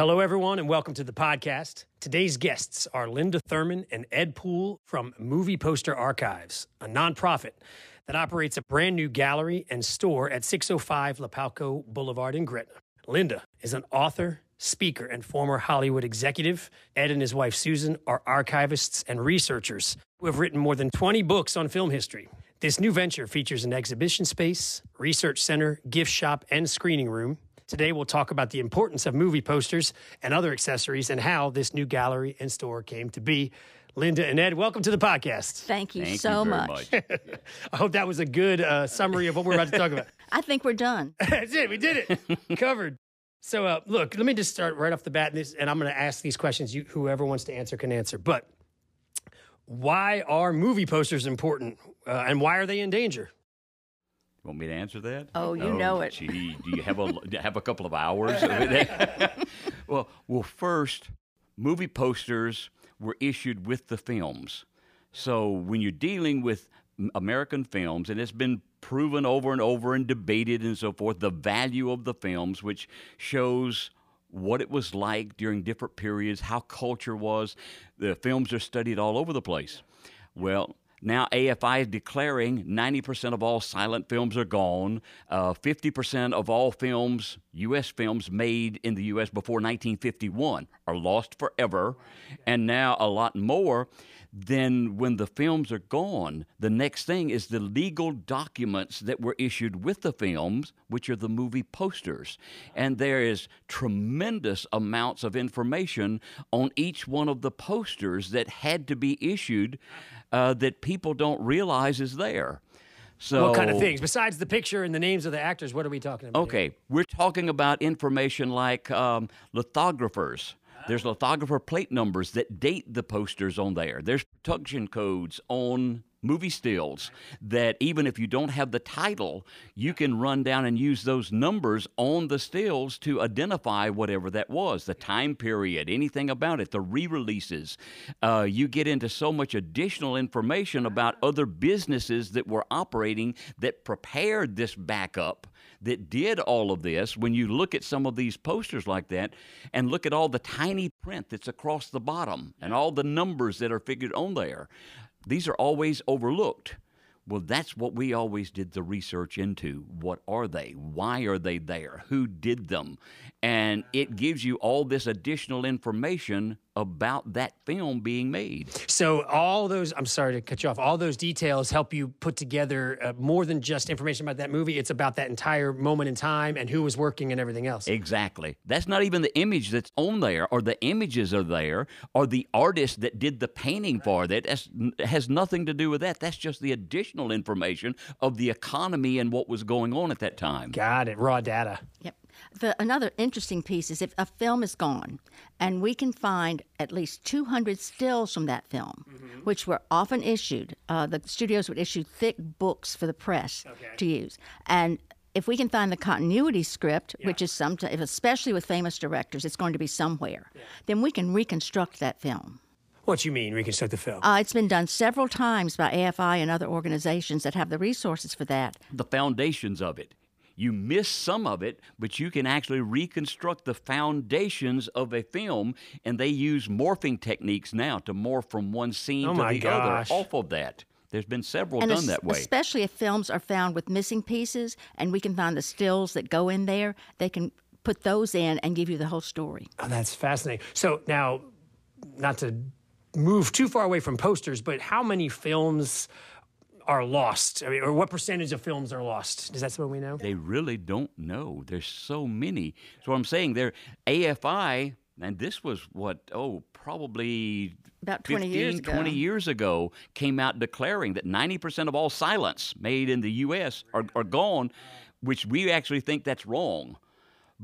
Hello, everyone, and welcome to the podcast. Today's guests are Linda Thurman and Ed Poole from Movie Poster Archives, a nonprofit that operates a brand new gallery and store at 605 Lapalco Boulevard in Gretna. Linda is an author, speaker, and former Hollywood executive. Ed and his wife Susan are archivists and researchers who have written more than 20 books on film history. This new venture features an exhibition space, research center, gift shop, and screening room. Today, we'll talk about the importance of movie posters and other accessories and how this new gallery and store came to be. Linda and Ed, welcome to the podcast. Thank you Thank so you much. much. I hope that was a good uh, summary of what we're about to talk about. I think we're done. That's it. We did it. Covered. So, uh, look, let me just start right off the bat, and, this, and I'm going to ask these questions. You, whoever wants to answer can answer. But why are movie posters important, uh, and why are they in danger? Want me to answer that? Oh, you oh, know it. Gee, do you have a do you have a couple of hours? well, well, first, movie posters were issued with the films. So when you're dealing with American films, and it's been proven over and over and debated and so forth, the value of the films, which shows what it was like during different periods, how culture was. The films are studied all over the place. Well, now AFI is declaring 90% of all silent films are gone. Uh, 50% of all films, U.S. films made in the U.S. before 1951, are lost forever. And now a lot more. Then, when the films are gone, the next thing is the legal documents that were issued with the films, which are the movie posters. And there is tremendous amounts of information on each one of the posters that had to be issued uh, that people don't realize is there. So, what kind of things? Besides the picture and the names of the actors, what are we talking about? here? Okay, we're talking about information like um, lithographers. There's lithographer plate numbers that date the posters on there. There's production codes on movie stills that even if you don't have the title, you can run down and use those numbers on the stills to identify whatever that was, the time period, anything about it, the re releases. Uh, you get into so much additional information about other businesses that were operating that prepared this backup that did all of this, when you look at some of these posters like that and look at all the tiny print that's across the bottom and all the numbers that are figured on there, these are always overlooked. Well, that's what we always did the research into. What are they? Why are they there? Who did them? And it gives you all this additional information about that film being made. So all those, I'm sorry to cut you off. All those details help you put together uh, more than just information about that movie. It's about that entire moment in time and who was working and everything else. Exactly. That's not even the image that's on there, or the images are there, or the artist that did the painting for that. That has nothing to do with that. That's just the additional information of the economy and what was going on at that time. Got it. Raw data. Yep. The, another interesting piece is if a film is gone and we can find at least 200 stills from that film, which were often issued, uh, the studios would issue thick books for the press to use. And if we can find the continuity script, which is some, especially with famous directors, it's going to be somewhere, then we can reconstruct that film. What you mean, reconstruct the film? Uh, it's been done several times by AFI and other organizations that have the resources for that. The foundations of it. You miss some of it, but you can actually reconstruct the foundations of a film, and they use morphing techniques now to morph from one scene Oh to my the gosh. other off of that. There's been several and done es- that way. especially if films are found with missing pieces and we can find the stills that go in there, they can put those in and give you the whole story. Oh, that's fascinating. So now, not to move too far away from posters, but how many films are lost? I mean, or what percentage of films are lost? Is that something we know? They really don't know. There's so many. So I'm saying there, AFI, and this was what, oh, probably About 20 15, years ago. 20 years ago, came out declaring that 90% of all silents made in the U.S. are, are gone, which we actually think that's wrong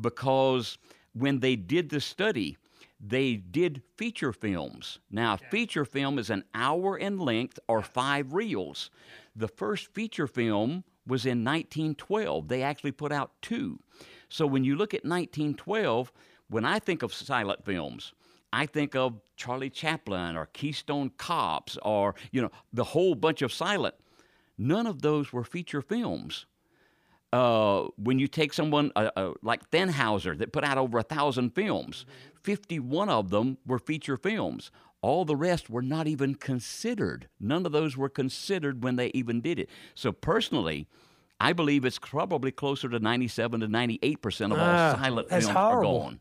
because when they did the study, they did feature films. Now, a feature film is an hour in length or five reels. The first feature film was in 1912. They actually put out two. So when you look at 1912, when I think of silent films, I think of Charlie Chaplin or Keystone Cops or, you know, the whole bunch of silent. None of those were feature films. Uh, when you take someone uh, uh, like Thanhouser that put out over a thousand films, 51 of them were feature films. All the rest were not even considered. None of those were considered when they even did it. So personally, I believe it's probably closer to 97 to 98 percent of all Ah, silent films horrible. are gone.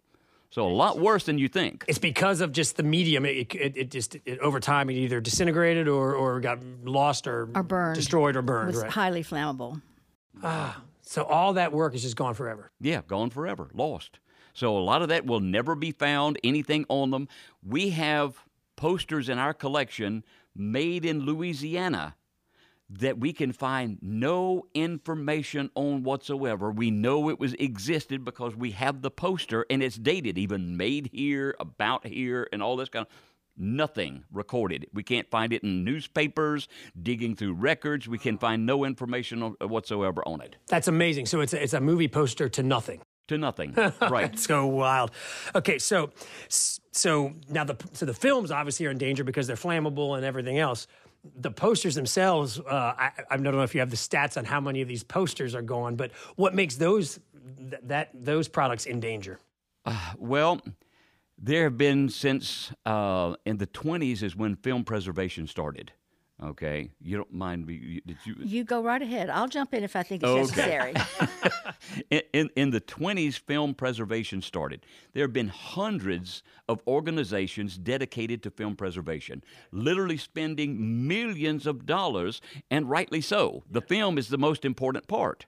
So a lot worse than you think. It's because of just the medium. It, it, it just it, over time it either disintegrated or, or got lost or, Or burned. destroyed or burned. was Right. highly flammable. So all that work is just gone forever. Yeah, gone forever, lost. So a lot of that will never be found, anything on them. We have posters in our collection made in Louisiana that we can find no information on whatsoever. We know it was existed because we have the poster and it's dated, even made here, about here, and all this kind of nothing recorded. We can't find it in newspapers, digging through records. We can find no information on- whatsoever on it. That's amazing. So it's a, it's a movie poster to nothing. To nothing. right. so wild. Okay, so so now the so the films obviously are in danger because they're flammable and everything else. The posters themselves, uh, I, I don't know if you have the stats on how many of these posters are gone, but what makes those th- that those products in danger? Well, there have been since uh, in the 20s is when film preservation started. Okay, you don't mind me? you- Did you? You go right ahead. I'll jump in if I think it's Okay. necessary. In, in, in the 20s, film preservation started. There have been hundreds of organizations dedicated to film preservation, literally spending millions of dollars, and rightly so. The film is the most important part.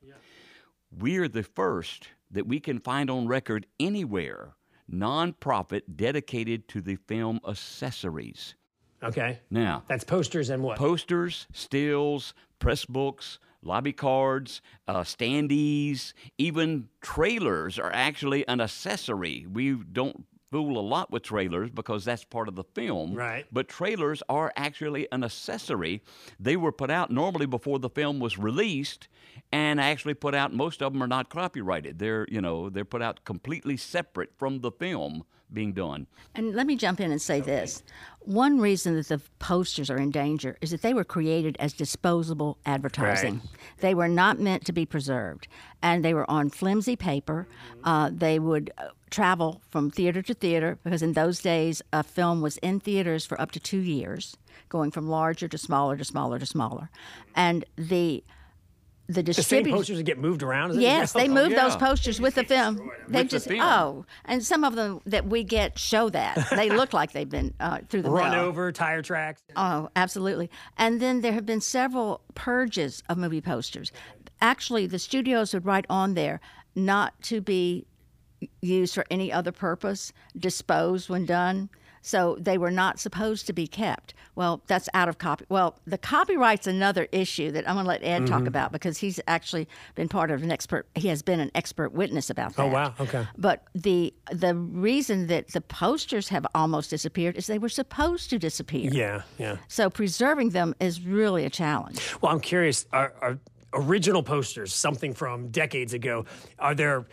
We're the first that we can find on record anywhere nonprofit dedicated to the film accessories. Okay, Now, that's posters and what? posters, stills, press books, lobby cards, uh, standees, even trailers are actually an accessory. We don't fool a lot with trailers because that's part of the film. Right. But trailers are actually an accessory. They were put out normally before the film was released and actually put out most of them are not copyrighted. They're, you know, they're put out completely separate from the film being done. And let me jump in and say this. One reason that the posters are in danger is that they were created as disposable advertising. They were not meant to be preserved. And they were on flimsy paper. Uh, they would uh, travel from theater to theater because in those days, a film was in theaters for up to two years, going from larger to smaller to smaller to smaller. And the the the same distributors posters that get moved around. is it? Yes, they Oh, moved those posters with the film. They With the just film. oh, and some of them that we get show that they look like they've been uh, through the run mill. over tire tracks. Oh, absolutely. And then there have been several purges of movie posters. Actually, the studios would write on there not to be used for any other purpose, disposed when done. So they were not supposed to be kept. Well, that's out of copy. Well, the copyright's another issue that I'm going to let Ed Mm-hmm. talk about because he's actually been part of an expert. He has been an expert witness about that. Oh, wow. Okay. But the the reason that the posters have almost disappeared is they were supposed to disappear. Yeah, yeah. So preserving them is really a challenge. Well, I'm curious. Are, are original posters something from decades ago? Are there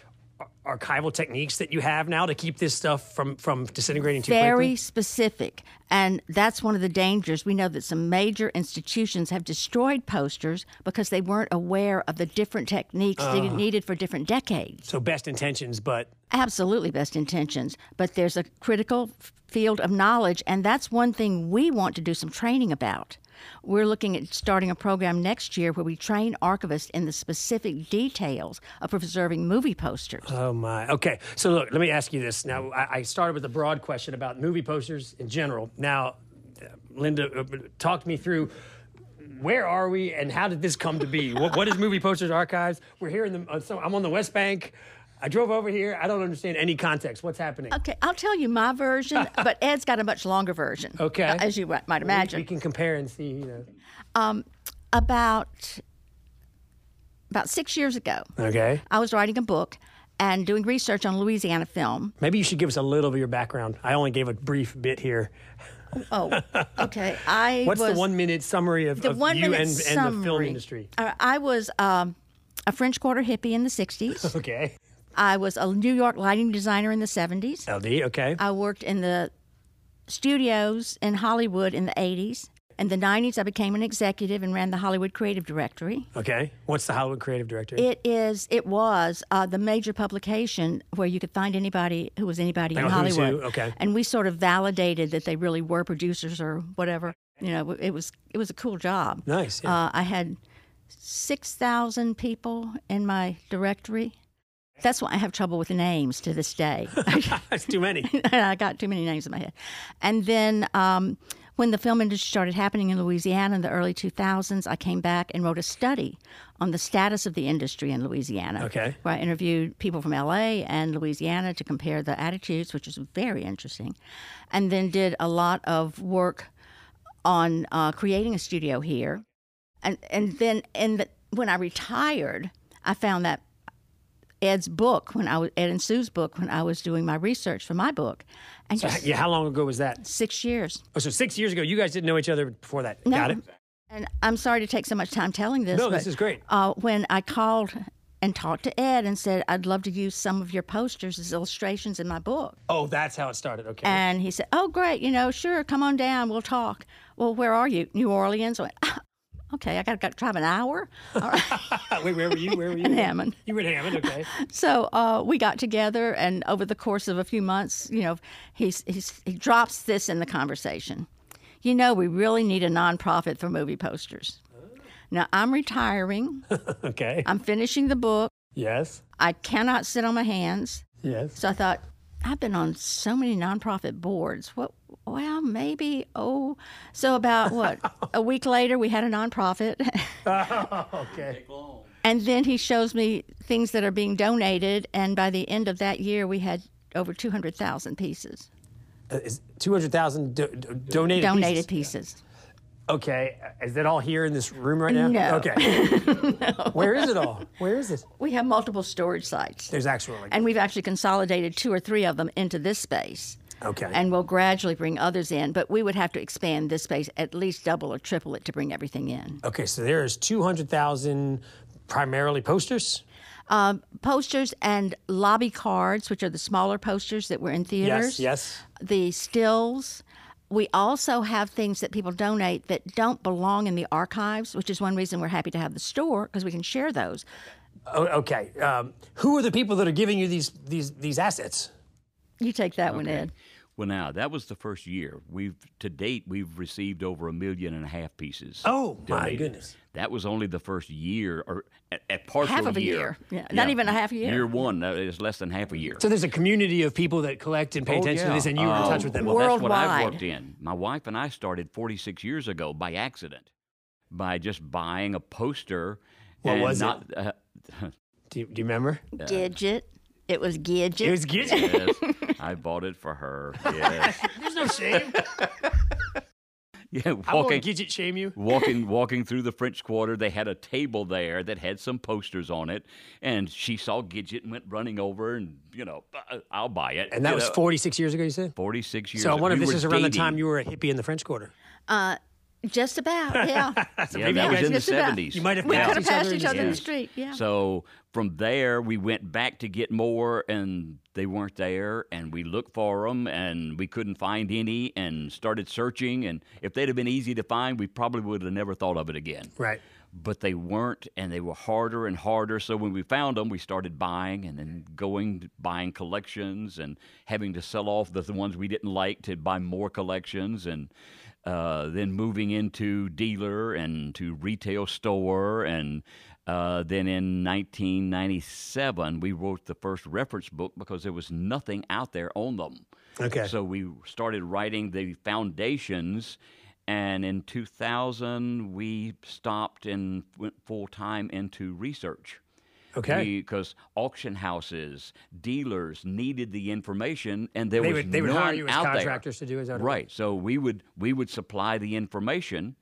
archival techniques that you have now to keep this stuff from from disintegrating too Very quickly? Very specific. And that's one of the dangers. We know that some major institutions have destroyed posters because they weren't aware of the different techniques they needed for different decades. So best intentions, but Absolutely best intentions, but there's a critical field of knowledge, and that's one thing we want to do some training about. We're looking at starting a program next year where we train archivists in the specific details of preserving movie posters. oh my. Okay, so look, let me ask you this. Now, I, started with a broad question about movie posters in general. Now, uh, Linda, uh, talk me through. Where are we, and how did this come to be? what, what is Movie Posters Archives? We're here in the. Uh, so I'm on the West Bank. I drove over here. I don't understand any context. What's happening? Okay, I'll tell you my version, but Ed's got a much longer version. Okay. uh, as you might imagine. We can compare and see. You know. about about six years ago, Okay. I was writing a book, and doing research on Louisiana film. Maybe you should give us a little of your background. I only gave a brief bit here. Oh, okay. I What's was, the one minute summary of, the of one you minute and, and the film summary. industry? Uh, I was um, a French Quarter hippie in the 60s. Okay. I was a New York lighting designer in the 70s. LD, okay. I worked in the studios in Hollywood in the 80s. In the 90s, I became an executive and ran the Hollywood Creative Directory. Okay. What's the Hollywood Creative Directory? It is, it was uh, the major publication where you could find anybody who was anybody in Hollywood. who, okay. And we sort of validated that they really were producers or whatever. You know, it was it was a cool job. Nice, yeah. Uh, I had six thousand people in my directory. That's why I have trouble with names to this day. That's too many. I got too many names in my head. And then um, when the film industry started happening in Louisiana in the early 2000s, I came back and wrote a study on the status of the industry in Louisiana. Okay. Where I interviewed people from LA and Louisiana to compare the attitudes, which was very interesting. And then did a lot of work on uh, creating a studio here. And, and then in the, when I retired, I found that Ed's book when I was Ed and Sue's book when I was doing my research for my book, and just yeah, how long ago was that? six years. Oh, so six years ago. You guys didn't know each other before that. No. Got it? And I'm sorry to take so much time telling this. No, but, this is great. Uh, when I called and talked to Ed and said I'd love to use some of your posters as illustrations in my book, Oh, that's how it started. Okay. and he said, "Oh, great, you know, sure, come on down, we'll talk." Well, where are you? New Orleans. I went, "Ah, okay, I got to drive an hour. All right. Wait, where were you? Where were you? In Hammond. You were in Hammond, okay. So uh, we got together, and over the course of a few months, you know, he's, he's, he drops this in the conversation. You know, we really need a nonprofit for movie posters. Now, I'm retiring. Okay. I'm finishing the book. yes. I cannot sit on my hands. Yes. So I thought, I've been on so many nonprofit boards. What? Well, maybe. Oh, so about what? a week later, we had a nonprofit. Okay. And then he shows me things that are being donated, and by the end of that year, we had over 200,000 pieces Uh, 200,000 do- do- donated donated pieces? pieces. Okay. Is that all here in this room right now? No. Okay. Where is it all? Where is it? We have multiple storage sites, There's actual like and we've actually consolidated two or three of them into this space. Okay. And we'll gradually bring others in, but we would have to expand this space at least double or triple it to bring everything in. Okay, so there is 200,000 primarily posters? Um, posters and lobby cards, which are the smaller posters that were in theaters. Yes, yes. the stills. We also have things that people donate that don't belong in the archives, which is one reason we're happy to have the store because we can share those. Oh, okay. Um, who are the people that are giving you these these these assets? You take that one, Ed. Well, now that was the first year. We've to date we've received over a million and a half pieces. Oh, my goodness. That was only the first year, or a, a partial Half of a year. Yeah, not even a half a year. Year one that is less than half a year. So there's a community of people that collect and pay Oh, attention to yeah. this, and you were in touch with them. Well, that's what I've worked in. My wife and I started 46 years ago by accident, by just buying a poster. What and was it? not, Uh, do, you, do you remember? Gidget. It was Gidget. It was Gidget. yes, I bought it for her. Yes. There's no shame. Yeah, I won't walking, Gidget shame you. walking, walking through the French Quarter. They had a table there that had some posters on it, and she saw Gidget and went running over, and you know, "Uh, I'll buy it. And that You was know, 46 years ago, you said? 46 years. Ago. So I wonder we if this were is around the time you were a hippie in the French Quarter. uh, just about, yeah. Yeah, maybe that was in the just about. 70s. You might have we passed could have each other passed in each the other in the Yes. street, yeah. So from there, we went back to get more, and they weren't there. And we looked for them, and we couldn't find any, and started searching. And if they'd have been easy to find, we probably would have never thought of it again. Right. But they weren't, and they were harder and harder. So when we found them, we started buying, and then going buying collections, and having to sell off the, the ones we didn't like to buy more collections, and uh, then moving into dealer and to retail store. And uh, then in 1997 we wrote the first reference book because there was nothing out there on them. Okay. so we started writing the foundations. And in 2000 we stopped and went full time into research Okay. because auction houses, dealers needed the information, and there They was would- they would hire you as out there. contractors to do it, is that what it right. So we would we would supply the information,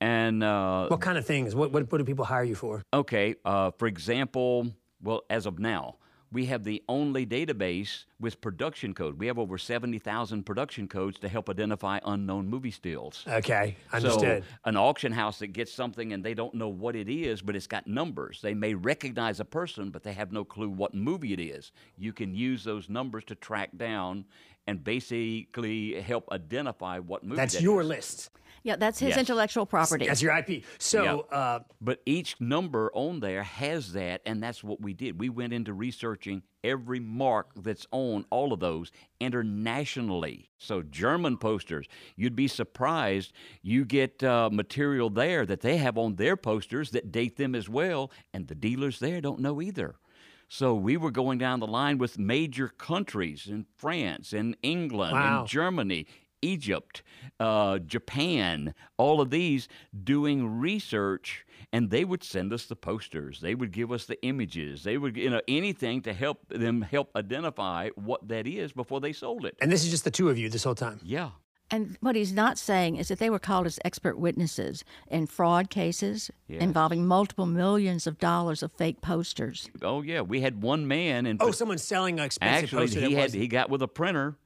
and uh, what kind of things? What, what, what do people hire you for? okay, uh, for example, well, as of now, we have the only database with production code. We have over 70,000 production codes to help identify unknown movie stills. Okay, understood. So an auction house that gets something and they don't know what it is, but it's got numbers. They may recognize a person, but they have no clue what movie it is. You can use those numbers to track down and basically help identify what movie. That's that your is. list. Yeah, that's his Yes. intellectual property. That's your IP. So, Yeah. uh, But each number on there has that, and that's what we did. We went into researching every mark that's on all of those internationally. So, German posters, you'd be surprised. You get uh, material there that they have on their posters that date them as well, and the dealers there don't know either. So, we were going down the line with major countries in France, in England, Wow. in Germany, Egypt, uh, Japan, all of these doing research, and they would send us the posters. They would give us the images. They would, you know, anything to help them help identify what that is before they sold it. and this is just the two of you this whole time. Yeah. And what he's not saying is that they were called as expert witnesses in fraud cases Yes. involving multiple millions of dollars of fake posters. Oh yeah. We had one man, and Oh, someone's selling an expensive actually poster that he had wasn't- he got with a printer,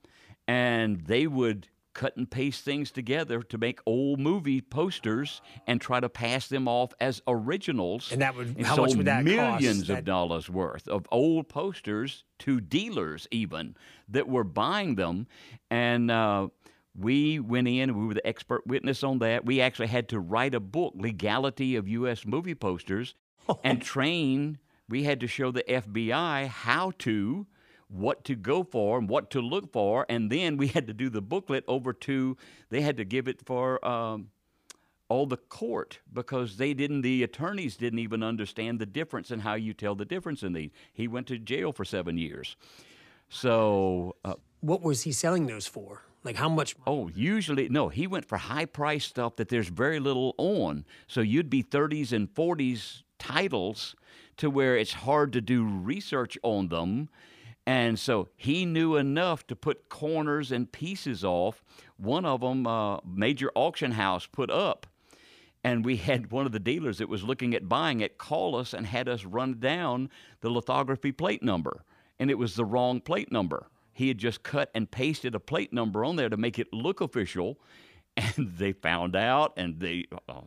and they would cut and paste things together to make old movie posters and try to pass them off as originals. And that would- and how much would that cost? millions That- of dollars worth of old posters to dealers even that were buying them, and. Uh, we went in, we were the expert witness on that. We actually had to write a book, Legality of U.S. Movie Posters, and train. We had to show the FBI how to, what to go for, and what to look for. And then we had to do the booklet over to, they had to give it for um, all the court because they didn't, the attorneys didn't even understand the difference in how you tell the difference in these. He went to jail for seven years. So, uh, What was he selling those for? Like how much? Oh, usually no. He went for high price stuff that there's very little on. So you'd be 30s and 40s titles to where it's hard to do research on them. And so he knew enough to put corners and pieces off. One of them, uh, major auction house put up. And we had one of the dealers that was looking at buying it call us and had us run down the lithography plate number. And it was the wrong plate number. He had just cut and pasted a plate number on there to make it look official. And they found out and they uh,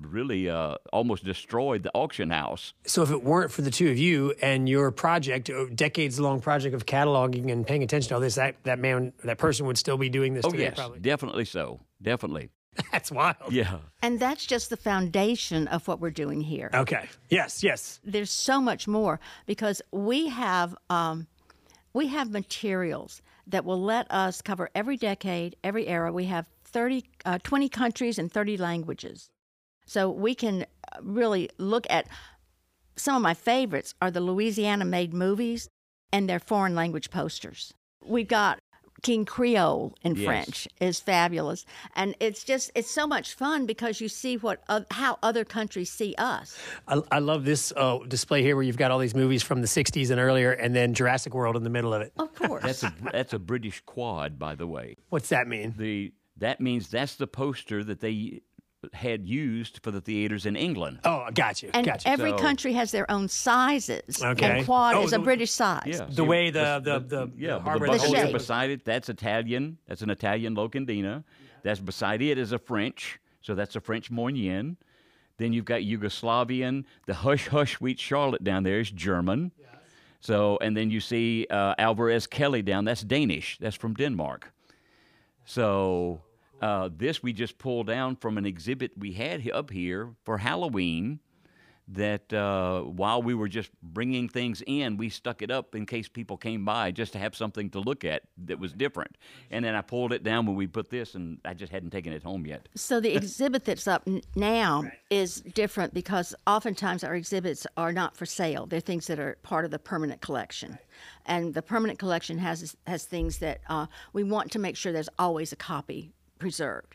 really uh, almost destroyed the auction house. So if it weren't for the two of you and your project, decades long project of cataloging and paying attention to all this, that, that man, that person would still be doing this Oh, today, yes, probably. definitely so. Definitely. That's wild. Yeah. And that's just the foundation of what we're doing here. Okay. Yes, yes. There's so much more because we have um, we have materials that will let us cover every decade, every era. We have 30, uh, 20 countries and 30 languages. So we can uh, really look at some of my favorites are the Louisiana made movies and their foreign language posters. We've got King Creole in Yes. French is fabulous, and it's just it's so much fun because you see what uh, how other countries see us. I, I love this uh, display here where you've got all these movies from the 60s and earlier and then Jurassic World in the middle of it. Of course, That's a, that's a British quad, by the way. What's that mean? The, that means that's the poster that they had used for the theaters in England. Oh, I got you. and got you. every So- country has their own sizes. Okay. And quad Oh, is a British size. Yeah. The way the- the- the- yeah, the but harbor- the The buckle shape. beside it, that's Italian. That's an Italian locandina. That's beside it is a French. So that's a French moyenne. Then you've got Yugoslavian. The hush hush sweet Charlotte down there is German. So and then you see uh, Alvarez Kelly down. That's Danish. That's from Denmark. So uh, this we just pulled down from an exhibit we had up here for Halloween. That uh, while we were just bringing things in, we stuck it up in case people came by just to have something to look at that was different. And then I pulled it down when we put this, and I just hadn't taken it home yet. So the exhibit that's up now is different because oftentimes our exhibits are not for sale. They're things that are part of the permanent collection, and the permanent collection has has things that uh, we want to make sure there's always a copy preserved.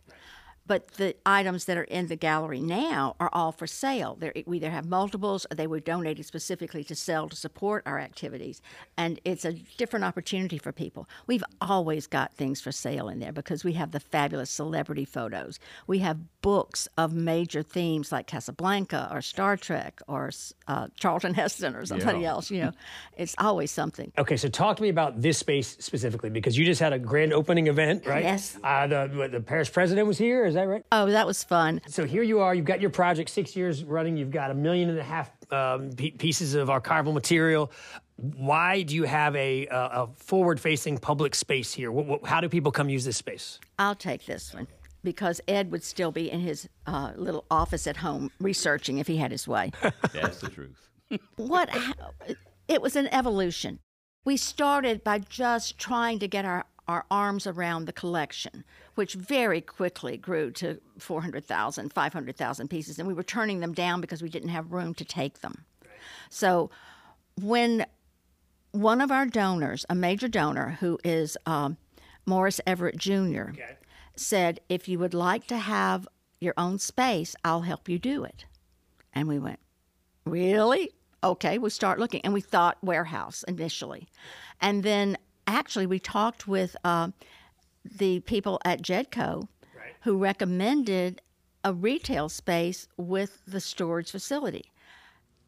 But the items that are in the gallery now are all for sale. They're, we either have multiples or they were donated specifically to sell to support our activities. And it's a different opportunity for people. We've always got things for sale in there because we have the fabulous celebrity photos. We have books of major themes like Casablanca or Star Trek or uh, Charlton Heston or somebody yeah. else. You know, it's always something. Okay, so talk to me about this space specifically because you just had a grand opening event, right? Yes. Uh, the, the Parish president was here. Is that right? Oh, that was fun. So here you are. You've got your project six years running. You've got a million and a half um, pieces of archival material. Why do you have a, a, a forward-facing public space here? What, what, how do people come use this space? I'll take this one because Ed would still be in his uh, little office at home researching if he had his way. That's the truth. what? It was an evolution. We started by just trying to get our our arms around the collection, which very quickly grew to 400,000, 500,000 pieces, and we were turning them down because we didn't have room to take them. So when one of our donors, a major donor who is um, Morris Everett Jr., okay. said, If you would like to have your own space, I'll help you do it. And we went, Really? Okay, we'll start looking. And we thought warehouse initially. And then actually, we talked with uh, the people at Jedco right. who recommended a retail space with the storage facility.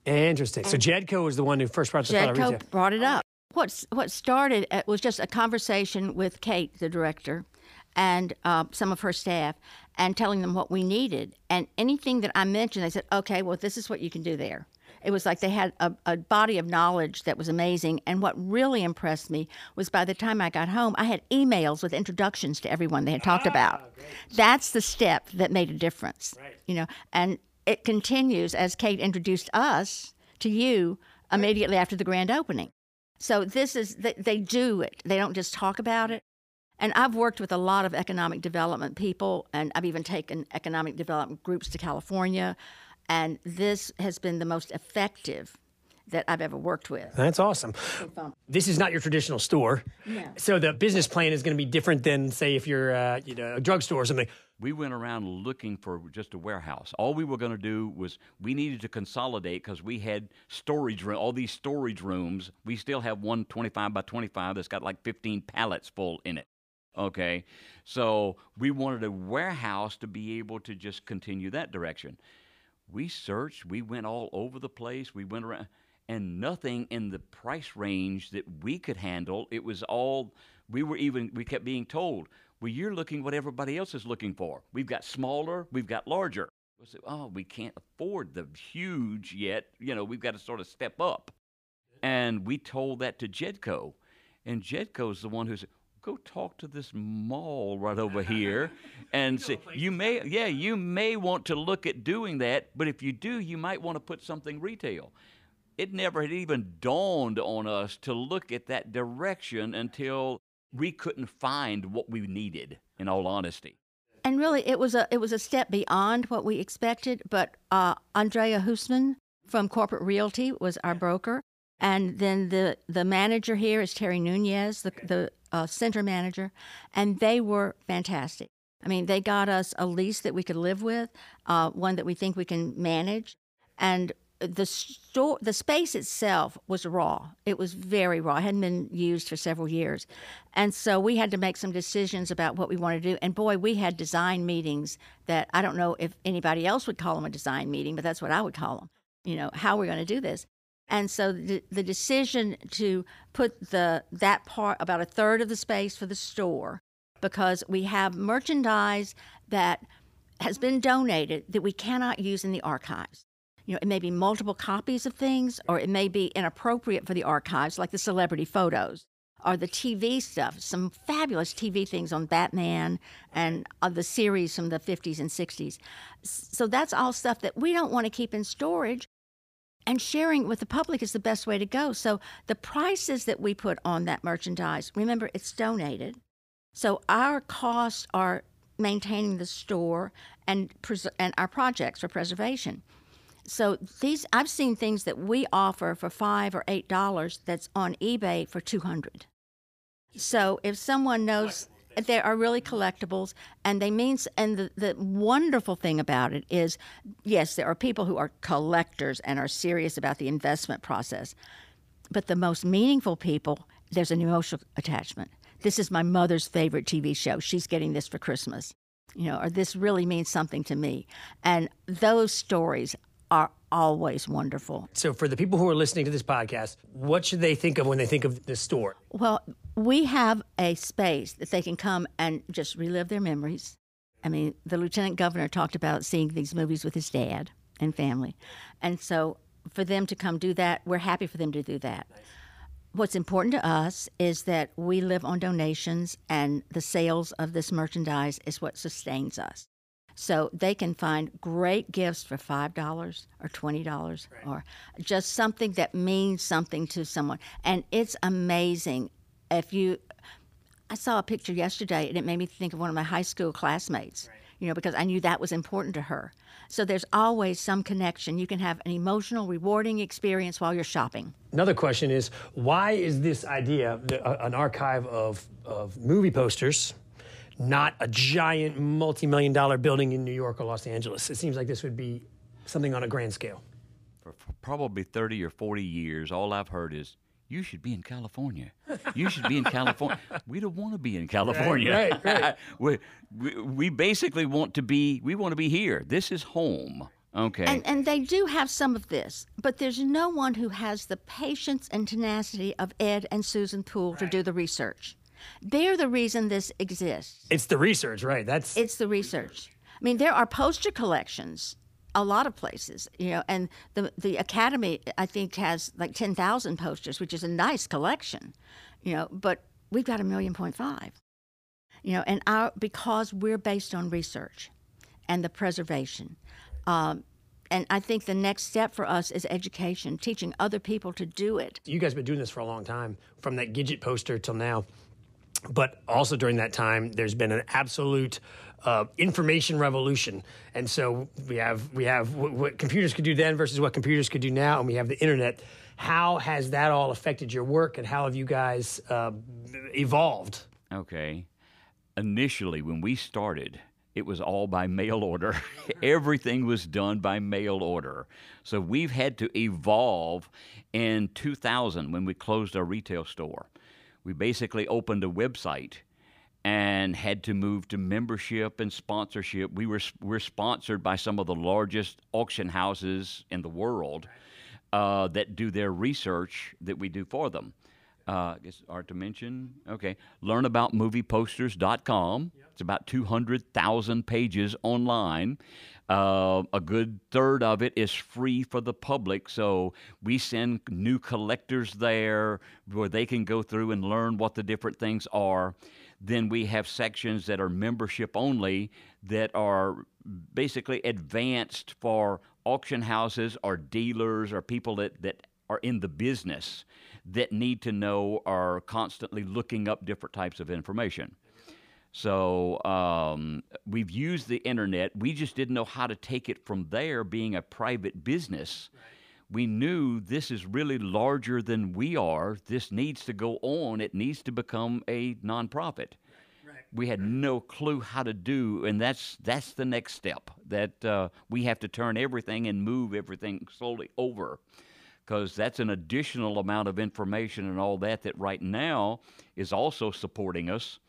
Interesting. So Jedco was the one who first brought the Jedco brought it up. What's what started was just a conversation with Kate, the director, and uh, some of her staff, and telling them what we needed. And anything that I mentioned, they said, "Okay, well, this is what you can do there." It was like they had a, a, body of knowledge that was amazing. And what really impressed me was by the time I got home, I had emails with introductions to everyone they had talked ah, about. Great. That's the step that made a difference. Right. You know, and it continues as Kate introduced us to you immediately after the grand opening. So this is they, they do it. They don't just talk about it. And I've worked with a lot of economic development people, and I've even taken economic development groups to California. And this has been the most effective that I've ever worked with. That's awesome. This is not your traditional store. No. So the business plan is going to be different than, say, if you're uh, you know, a drugstore or something. We went around looking for just a warehouse. All we were going to do was we needed to consolidate because we had storage room, all these storage rooms. We still have one 25 by 25 that's got like 15 pallets full in it. Okay. So we wanted a warehouse to be able to just continue that direction we searched, we went all over the place, we went around, and nothing in the price range that we could handle. It was all, we were even, we kept being told, well, you're looking what everybody else is looking for. We've got smaller, we've got larger. We said, oh, we can't afford the huge yet. You know, we've got to sort of step up. And we told that to Jedco. And Jedco's the one who said, go talk to this mall right over here and say you may yeah you may want to look at doing that but if you do you might want to put something retail. It never had even dawned on us to look at that direction until we couldn't find what we needed in all honesty. And really it was a it was a step beyond what we expected but uh, andrea husman from corporate realty was our broker. And then the the manager here is terry nunez the, the center manager, and they were fantastic. I mean, they got us a lease that we could live with, uh, one that we think we can manage, and the store, the space itself was raw. It was very raw. It hadn't been used for several years, and so we had to make some decisions about what we wanted to do. And boy, we had design meetings that I don't know if anybody else would call them a design meeting, but that's what I would call them. You know, how we're going to do this. And so the, the decision to put the that part about a third of the space for the store because we have merchandise that has been donated that we cannot use in the archives. You know, it may be multiple copies of things, or it may be inappropriate for the archives, like the celebrity photos or the TV stuff. Some fabulous TV things on Batman and uh, the series from the 50s and 60s. So that's all stuff that we don't want to keep in storage and sharing with the public is the best way to go. So the prices that we put on that merchandise, remember it's donated. So our costs are maintaining the store and pres- and our projects for preservation. So these I've seen things that we offer for 5 or 8 dollars that's on eBay for 200. So if someone knows They are really collectibles, and they mean. And the, the wonderful thing about it is, yes, there are people who are collectors and are serious about the investment process, but the most meaningful people, there's an emotional attachment. This is my mother's favorite TV show. She's getting this for Christmas, you know, or this really means something to me, and those stories are always wonderful. So, for the people who are listening to this podcast, what should they think of when they think of the store? Well, we have a space that they can come and just relive their memories. I mean, the lieutenant governor talked about seeing these movies with his dad and family. And so, for them to come do that, we're happy for them to do that. Nice. What's important to us is that we live on donations, and the sales of this merchandise is what sustains us. So they can find great gifts for $5 or $20 right. or just something that means something to someone. And it's amazing if you I saw a picture yesterday and it made me think of one of my high school classmates. Right. You know, because I knew that was important to her. So there's always some connection. You can have an emotional, rewarding experience while you're shopping. Another question is why is this idea, uh, an archive of, of movie posters, not a giant multi-million dollar building in New York or Los Angeles. It seems like this would be something on a grand scale. For, for probably 30 or 40 years, all I've heard is, you should be in California. You should be in California. we don't want to be in California. Right, right. right. we, we, we basically want to be, we want to be here. This is home. Okay. And, and they do have some of this, but there's no one who has the patience and tenacity of Ed and Susan Poole right. to do the research. They're the reason this exists. It's the research, right? That's It's the research. I mean, there are poster collections a lot of places, you know, and the the academy I think has like 10,000 posters, which is a nice collection, you know, but we've got a million point five. You know, and our because we're based on research and the preservation. Um, and I think the next step for us is education, teaching other people to do it. You guys have been doing this for a long time, from that Gidget poster till now. But also during that time, there's been an absolute uh, information revolution, and so we have we have what, what computers could do then versus what computers could do now, and we have the internet. How has that all affected your work, and how have you guys uh, evolved? Okay, initially when we started, it was all by mail order. Everything was done by mail order. So we've had to evolve in 2000 when we closed our retail store we basically opened a website and had to move to membership and sponsorship. We were we're sponsored by some of the largest auction houses in the world uh, that do their research that we do for them. Uh, it's hard to mention. Okay, learn about movieposters.com. Yep. It's about 200,000 pages online. Uh, a good third of it is free for the public. So we send new collectors there where they can go through and learn what the different things are. Then we have sections that are membership only that are basically advanced for auction houses or dealers or people that, that are in the business that need to know are constantly looking up different types of information. So um, we've used the internet. We just didn't know how to take it from there, being a private business. Right. We knew this is really larger than we are. This needs to go on. It needs to become a nonprofit. Right. We had no clue how to do, and that's that's the next step. That uh, we have to turn everything and move everything slowly over, because that's an additional amount of information and all that that right now is also supporting us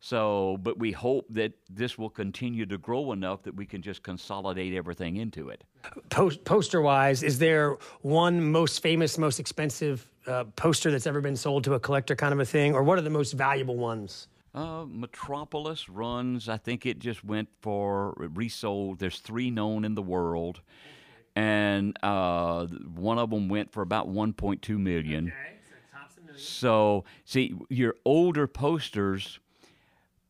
so, but we hope that this will continue to grow enough that we can just consolidate everything into it. Post, poster wise, is there one most famous, most expensive uh, poster that's ever been sold to a collector kind of a thing? Or what are the most valuable ones? Uh, Metropolis runs, I think it just went for resold. There's three known in the world. And uh, one of them went for about 1.2 million. Okay, so, million. so see, your older posters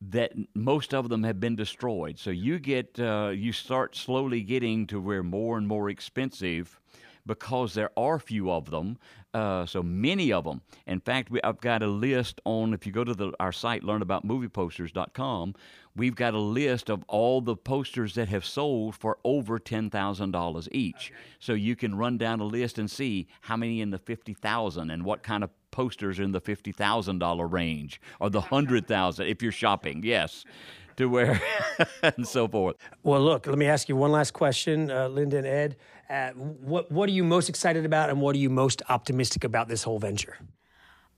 that most of them have been destroyed. So you get uh, you start slowly getting to where more and more expensive because there are few of them. Uh, so many of them. In fact, we, I've got a list on, if you go to the, our site, learnaboutmovieposters.com, we've got a list of all the posters that have sold for over $10,000 each. Okay. So you can run down a list and see how many in the 50,000 and what kind of posters are in the $50,000 range or the 100,000 if you're shopping. Yes to where and so forth. Well, look, let me ask you one last question, uh, Linda and Ed. Uh, what what are you most excited about, and what are you most optimistic about this whole venture?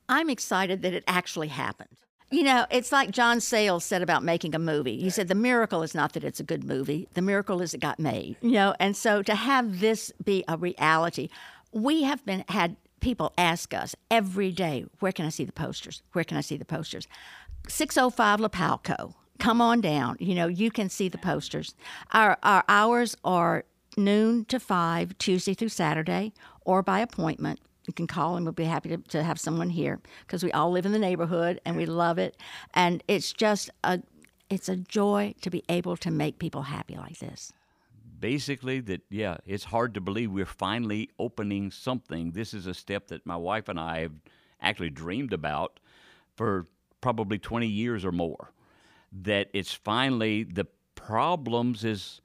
I'm excited that it actually happened. You know, it's like John Sayles said about making a movie. He said the miracle is not that it's a good movie; the miracle is it got made. You know, and so to have this be a reality, we have been had people ask us every day, "Where can I see the posters? Where can I see the posters?" 605 Lapalco. Come on down. You know, you can see the posters. Our our hours are noon to 5, Tuesday through Saturday, or by appointment. You can call and we'll be happy to, to have someone here because we all live in the neighborhood and we love it. And it's just a, it's a joy to be able to make people happy like this. Basically, that, yeah, it's hard to believe we're finally opening something. This is a step that my wife and I have actually dreamed about for probably 20 years or more. That it's finally the problems is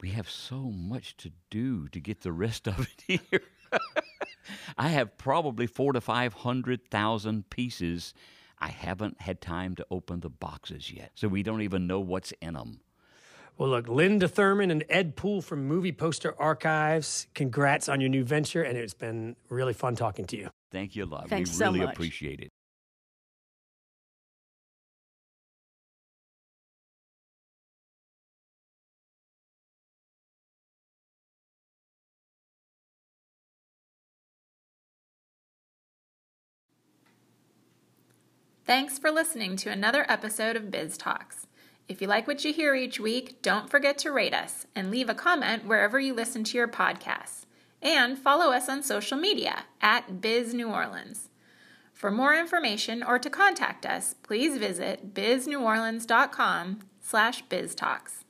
we have so much to do to get the rest of it here. I have probably four to five hundred thousand pieces. I haven't had time to open the boxes yet, so we don't even know what's in them. Well, look, Linda Thurman and Ed Poole from Movie Poster Archives, congrats on your new venture, and it's been really fun talking to you. Thank you a lot. Thanks we so really much. appreciate it. Thanks for listening to another episode of Biz Talks. If you like what you hear each week, don't forget to rate us and leave a comment wherever you listen to your podcasts. And follow us on social media at Biz New Orleans. For more information or to contact us, please visit bizneworleans.com slash biztalks.